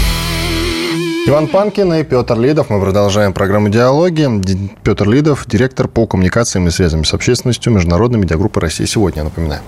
S1: Иван Панкин и Петр Лидов. Мы продолжаем программу «Диалоги». Петр Лидов, директор по коммуникациям и связям с общественностью Международной медиагруппы России сегодня, напоминаю.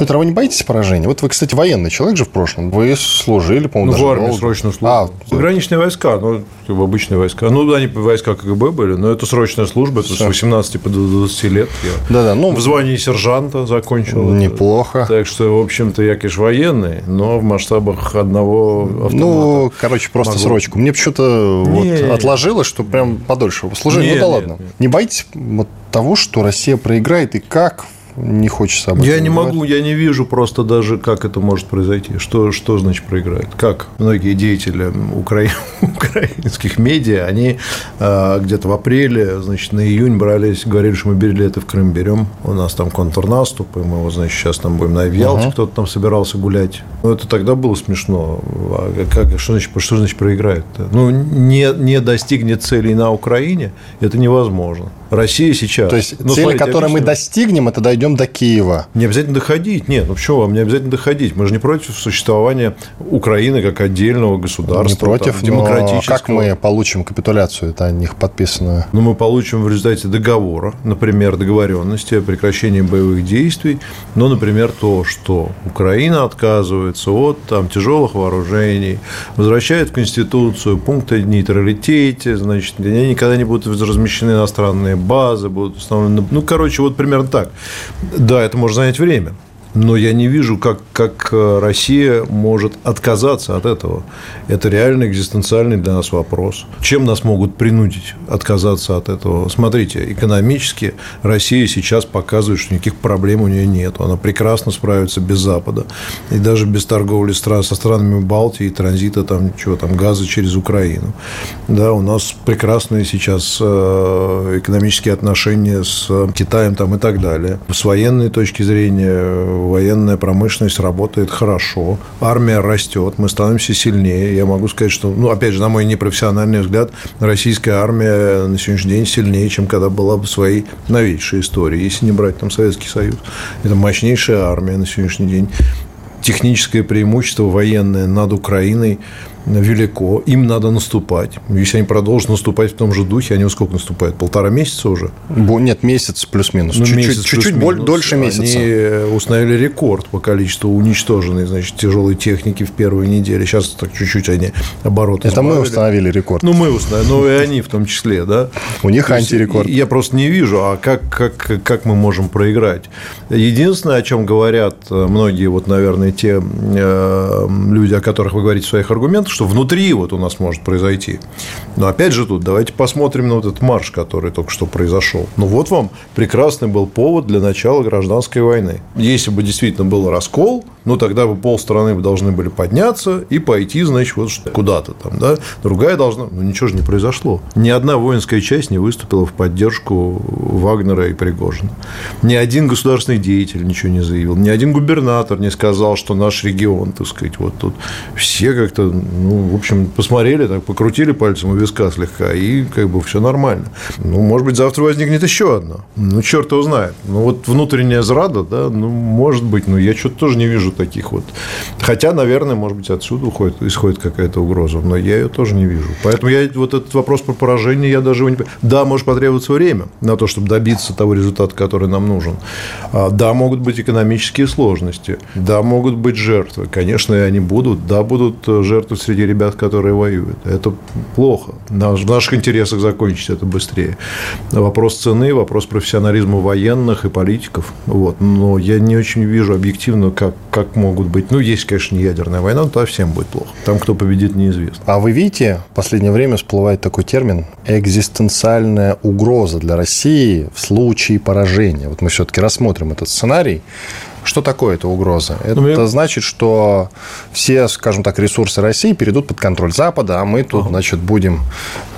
S1: Петр, а вы не боитесь поражения? Вот вы, кстати, военный человек же в прошлом. Вы служили, по-моему,
S2: ну, в армии долго. срочно служил. А, Пограничные войска, ну, в обычные войска. Ну, они войска КГБ были, но это срочная служба, это с 18 по 20 лет. Я
S1: Да-да, ну...
S2: В звании сержанта закончил.
S1: Неплохо.
S2: Это. Так что, в общем-то, я, конечно, военный, но в масштабах одного автомата.
S1: Ну, короче, просто могу... срочку. Мне почему-то вот отложилось, что прям подольше служили. Ну да ладно. Не боитесь вот того, что Россия проиграет и как не хочется об этом
S2: Я не говорить. могу, я не вижу просто даже, как это может произойти. Что, что значит проиграет? Как многие деятели укра... украинских медиа, они э, где-то в апреле, значит, на июнь брались, говорили, что мы билеты в Крым берем, у нас там контрнаступ, и мы, вот, значит, сейчас там будем на Явялте, uh-huh. кто-то там собирался гулять. Ну, это тогда было смешно. А как, что, значит, что значит проиграет? -то? Ну, не, не достигнет целей на Украине, это невозможно. Россия сейчас.
S1: То есть, ну, цели, смотрите, которые мы достигнем, это дойдем до Киева.
S2: Не обязательно доходить. Нет, ну почему вам не обязательно доходить? Мы же не против существования Украины как отдельного государства.
S1: Не против, там, демократического. как мы получим капитуляцию, это о них подписано?
S2: Ну, мы получим в результате договора, например, договоренности о прекращении боевых действий, но, например, то, что Украина отказывается от там, тяжелых вооружений, возвращает в Конституцию пункты нейтралитете, значит, они никогда не будут размещены иностранные базы будут установлены. Ну, короче, вот примерно так. Да, это может занять время но я не вижу, как, как э, Россия может отказаться от этого. Это реально экзистенциальный для нас вопрос. Чем нас могут принудить отказаться от этого? Смотрите, экономически Россия сейчас показывает, что никаких проблем у нее нет. Она прекрасно справится без Запада. И даже без торговли со странами Балтии, транзита там, чего там, газа через Украину. Да, у нас прекрасные сейчас э, экономические отношения с Китаем там, и так далее. С военной точки зрения военная промышленность работает хорошо, армия растет, мы становимся сильнее. Я могу сказать, что, ну, опять же, на мой непрофессиональный взгляд, российская армия на сегодняшний день сильнее, чем когда была в своей новейшей истории, если не брать там Советский Союз. Это мощнейшая армия на сегодняшний день. Техническое преимущество военное над Украиной – велико, им надо наступать. Если они продолжат наступать в том же духе, они сколько наступают? Полтора месяца уже?
S1: Нет, месяц плюс-минус. Ну, чуть-чуть, чуть-чуть плюс дольше месяца.
S2: Они установили рекорд по количеству уничтоженной значит, тяжелой техники в первой неделе. Сейчас так чуть-чуть они обороты
S1: Это сбавили. мы установили рекорд.
S2: Ну, мы установили, ну и они в том числе, да.
S1: У них антирекорд.
S2: Я просто не вижу, а как, как, как мы можем проиграть? Единственное, о чем говорят многие, вот, наверное, те э, люди, о которых вы говорите в своих аргументах, что внутри вот у нас может произойти. Но опять же тут давайте посмотрим на вот этот марш, который только что произошел. Ну вот вам прекрасный был повод для начала гражданской войны. Если бы действительно был раскол, ну тогда бы полстраны должны были подняться и пойти, значит, вот куда-то там, да. Другая должна, ну ничего же не произошло. Ни одна воинская часть не выступила в поддержку Вагнера и Пригожина. Ни один государственный деятель ничего не заявил, ни один губернатор не сказал, что наш регион, так сказать, вот тут все как-то Ну, в общем, посмотрели, так покрутили пальцем у виска слегка, и как бы все нормально. Ну, может быть, завтра возникнет еще одно. Ну, черт его знает. Ну, вот внутренняя зрада, да, ну, может быть, но я что-то тоже не вижу таких вот. Хотя, наверное, может быть, отсюда уходит, исходит какая-то угроза, но я ее тоже не вижу. Поэтому я вот этот вопрос про поражение, я даже его не... Да, может потребоваться время на то, чтобы добиться того результата, который нам нужен. А, да, могут быть экономические сложности. Да, могут быть жертвы. Конечно, они будут. Да, будут жертвы среди ребят, которые воюют. Это плохо. В наших интересах закончить это быстрее. Вопрос цены, вопрос профессионализма военных и политиков. Вот. Но я не очень вижу объективно, как, как могут быть. Ну, есть, конечно, не ядерная война, но тогда всем будет плохо. Там, кто победит, неизвестно.
S1: А вы видите, в последнее время всплывает такой термин экзистенциальная угроза для России в случае поражения. Вот мы все-таки рассмотрим этот сценарий. Что такое эта угроза? Это ну, значит, что все, скажем так, ресурсы России перейдут под контроль Запада, а мы тут, ага. значит, будем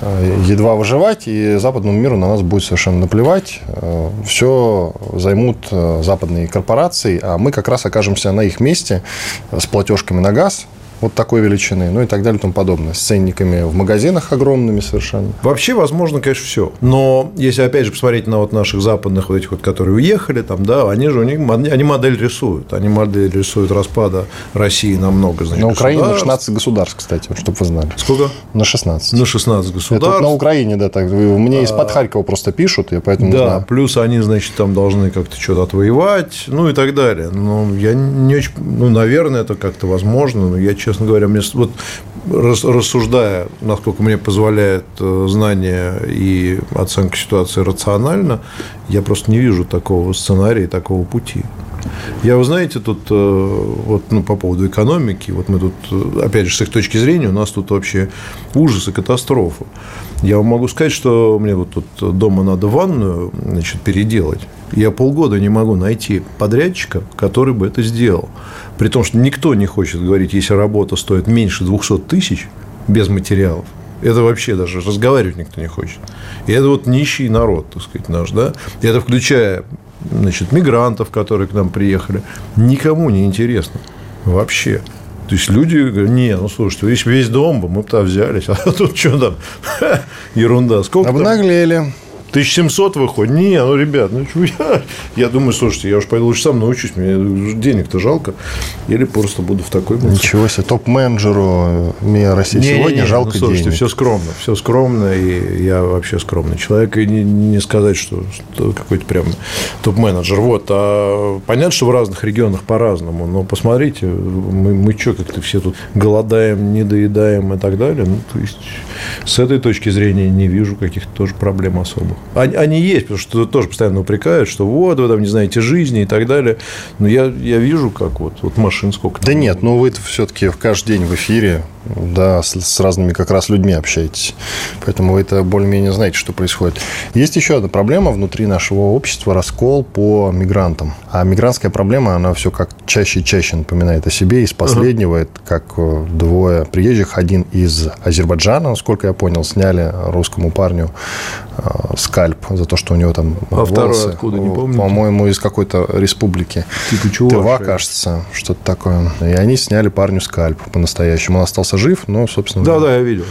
S1: э, едва выживать, и западному миру на нас будет совершенно наплевать. Э, все займут э, западные корпорации, а мы как раз окажемся на их месте с платежками на газ, вот такой величины, ну и так далее и тому подобное, с ценниками в магазинах огромными совершенно.
S2: Вообще, возможно, конечно, все. Но если, опять же, посмотреть на вот наших западных вот этих вот, которые уехали, там, да, они же у них, они модель рисуют, они модель рисуют распада России на много,
S1: значит, На Украине на 16 государств, кстати, вот, чтобы вы знали.
S2: Сколько?
S1: На 16.
S2: На 16 государств. Это вот
S1: на Украине, да, так, мне из-под а, Харькова просто пишут, я поэтому
S2: Да, знаю. плюс они, значит, там должны как-то что-то отвоевать, ну и так далее. Но я не очень, ну, наверное, это как-то возможно, но я, честно говоря, мне вот рассуждая, насколько мне позволяет э, знание и оценка ситуации рационально, я просто не вижу такого сценария, такого пути. Я, вы знаете, тут э, вот, ну, по поводу экономики, вот мы тут, э, опять же, с их точки зрения, у нас тут вообще ужас и катастрофа. Я вам могу сказать, что мне вот тут дома надо ванную значит, переделать. Я полгода не могу найти подрядчика, который бы это сделал. При том, что никто не хочет говорить, если работа стоит меньше 200 тысяч без материалов, это вообще даже разговаривать никто не хочет. И это вот нищий народ, так сказать, наш, да. И это включая, значит, мигрантов, которые к нам приехали. Никому не интересно. Вообще. То есть люди говорят, не, ну слушайте, весь, весь дом бы мы бы взялись, а тут что там, ерунда.
S1: Сколько Обнаглели.
S2: Там? 1700 выходит? Не, ну, ребят, ну, я, я думаю, слушайте, я уж пойду лучше сам научусь, мне денег-то жалко, или просто буду в такой...
S1: Ничего себе, топ-менеджеру МИА России не, сегодня не, не, жалко ну, слушайте, денег.
S2: все скромно, все скромно, и я вообще скромный человек, и не, не сказать, что, что какой-то прям топ-менеджер. Вот, а понятно, что в разных регионах по-разному, но посмотрите, мы, мы что, как-то все тут голодаем, не доедаем и так далее, ну, то есть, с этой точки зрения не вижу каких-то тоже проблем особых. Они, они есть, потому что тоже постоянно упрекают, что вот, вы там не знаете жизни и так далее. Но я, я вижу, как вот, вот машин сколько.
S1: Да нет, ну вы все-таки каждый день в эфире, да, с, с разными как раз людьми общаетесь. Поэтому вы это более-менее знаете, что происходит. Есть еще одна проблема внутри нашего общества, раскол по мигрантам. А мигрантская проблема, она все как чаще и чаще напоминает о себе. Из последнего, uh-huh. это как э, двое приезжих, один из Азербайджана, насколько я понял, сняли русскому парню э, скальп за то, что у него там
S2: а волосы. второй откуда, не помню?
S1: По-моему, из какой-то республики.
S2: Типа чего?
S1: Тыва, кажется, что-то такое. И они сняли парню скальп по-настоящему. Он остался жив, но, собственно...
S2: Да, да, я видел.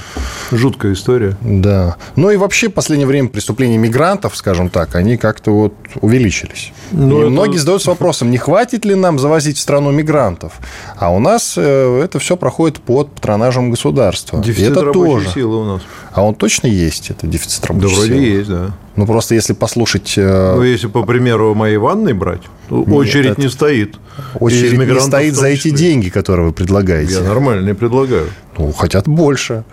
S2: Жуткая история.
S1: Да. Ну и вообще в последнее время преступления мигрантов, скажем так, они как-то вот увеличились. Но и это... многие задаются вопросом, не хватит ли нам завозить в страну мигрантов? А у нас э, это все проходит под патронажем государства.
S2: Дефицит
S1: это тоже.
S2: силы у нас.
S1: А он точно есть, это дефицит рабочей
S2: да,
S1: силы?
S2: Да, вроде есть, да.
S1: Ну, просто если послушать... Э,
S2: ну, если, по примеру, моей ванной брать, Нет, очередь не стоит.
S1: Очередь не стоит за эти деньги, которые вы предлагаете.
S2: Я нормально не предлагаю.
S1: Ну, хотят больше.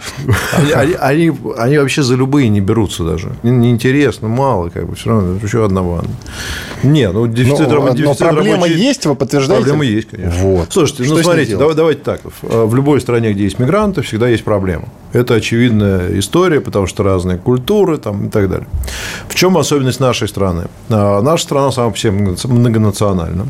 S2: Они, они, они, вообще за любые не берутся даже. Неинтересно, мало, как бы, все равно еще одна ванна. Не, ну, дефицит,
S1: но, дефицит но проблема есть, вы подтверждаете?
S2: Проблема есть, конечно. Вот. Слушайте, ну, Что ну, смотрите, давай, давайте так. В любой стране, где есть мигранты, всегда есть проблема. Это очевидная история, потому что разные культуры там, и так далее. В чем особенность нашей страны? А, наша страна сама по себе многонациональна.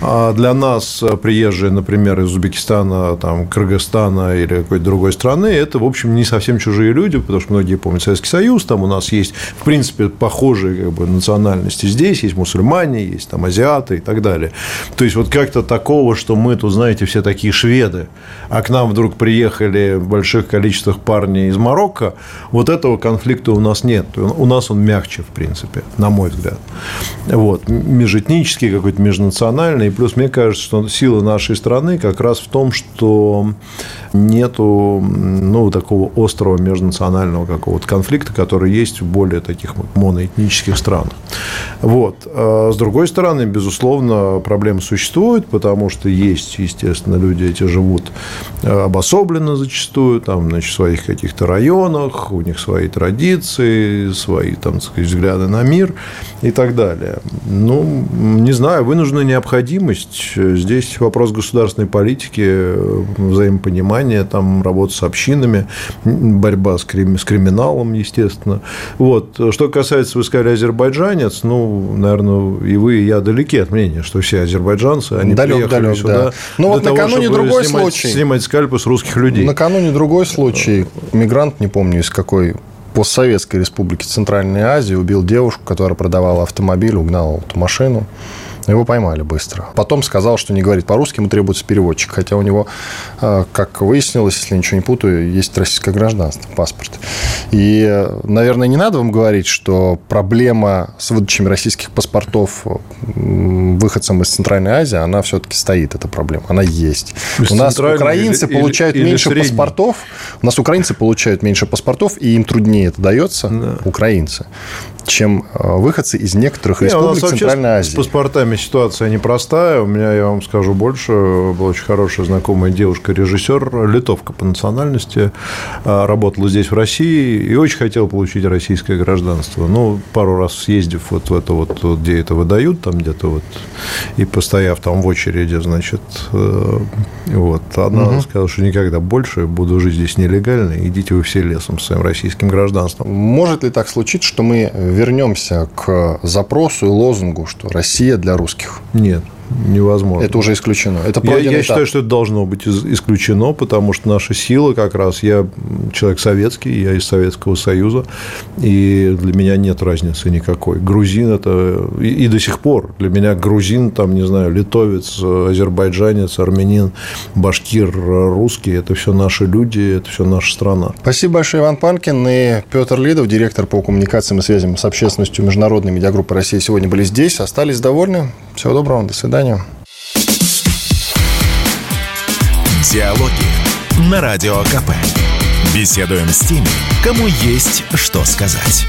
S2: А для нас приезжие, например, из Узбекистана, там, Кыргызстана или какой-то другой страны, это, в общем, не совсем чужие люди, потому что многие помнят Советский Союз, там у нас есть, в принципе, похожие как бы, национальности здесь, есть мусульмане, есть там азиаты и так далее. То есть, вот как-то такого, что мы тут, знаете, все такие шведы, а к нам вдруг приехали в больших количествах парни из Марокко, вот этого конфликта у нас нет. У нас он мягче, в принципе, на мой взгляд. Вот. Межэтнический, какой-то межнациональный. И плюс, мне кажется, что сила нашей страны как раз в том, что нету ну, такого острого межнационального какого-то конфликта, который есть в более таких моноэтнических странах. Вот. А с другой стороны, безусловно, проблемы существуют, потому что есть, естественно, люди эти живут э, обособленно зачастую, там, значит, в своих каких-то районах, у них свои традиции, свои, там, сказать, взгляды на мир и так далее. Ну, не знаю, вынужденная необходимость. Здесь вопрос государственной политики, взаимопонимания, там, работа с общинами, борьба с, крим... с криминалом, естественно. Вот. Что касается, вы сказали, азербайджанец, ну, наверное, и вы, и я далеки от мнения, что все азербайджанцы, они далек, приехали далек, сюда да.
S1: Ну, вот того, накануне другой
S2: снимать,
S1: случай.
S2: Снимать скальпы с русских людей.
S1: Накануне другой случай. Мигрант, не помню из какой постсоветской республики Центральной Азии убил девушку, которая продавала автомобиль, угнала эту машину. Его поймали быстро. Потом сказал, что не говорит по-русски, ему требуется переводчик. Хотя у него, э, как выяснилось, если ничего не путаю, есть российское гражданство, паспорт. И, наверное, не надо вам говорить, что проблема с выдачами российских паспортов выходцам из Центральной Азии, она все-таки стоит, эта проблема. Она есть. У нас украинцы или, получают или, меньше или паспортов. У нас украинцы получают меньше паспортов, и им труднее это дается, да. украинцы чем э, выходцы из некоторых республик Центральной Азии.
S2: С паспортами ситуация непростая. У меня, я вам скажу больше, была очень хорошая знакомая девушка-режиссер, литовка по национальности, э, работала здесь, в России, и очень хотела получить российское гражданство. Ну, пару раз съездив вот в это вот, где это выдают, там где-то вот, и постояв там в очереди, значит, э, вот, она угу. сказала, что никогда больше буду жить здесь нелегально, идите вы все лесом с своим российским гражданством.
S1: Может ли так случиться, что мы вернемся к запросу и лозунгу, что Россия для русских?
S2: Нет невозможно.
S1: Это уже исключено. Это
S2: я, я считаю, что это должно быть исключено, потому что наша сила как раз, я человек советский, я из Советского Союза, и для меня нет разницы никакой. Грузин это и, и до сих пор для меня грузин, там, не знаю, литовец, азербайджанец, армянин, башкир, русский, это все наши люди, это все наша страна.
S1: Спасибо большое, Иван Панкин и Петр Лидов, директор по коммуникациям и связям с общественностью Международной медиагруппы России сегодня были здесь. Остались довольны. Всего доброго, до свидания.
S3: Диалоги на Радио КП. Беседуем с теми, кому есть что сказать.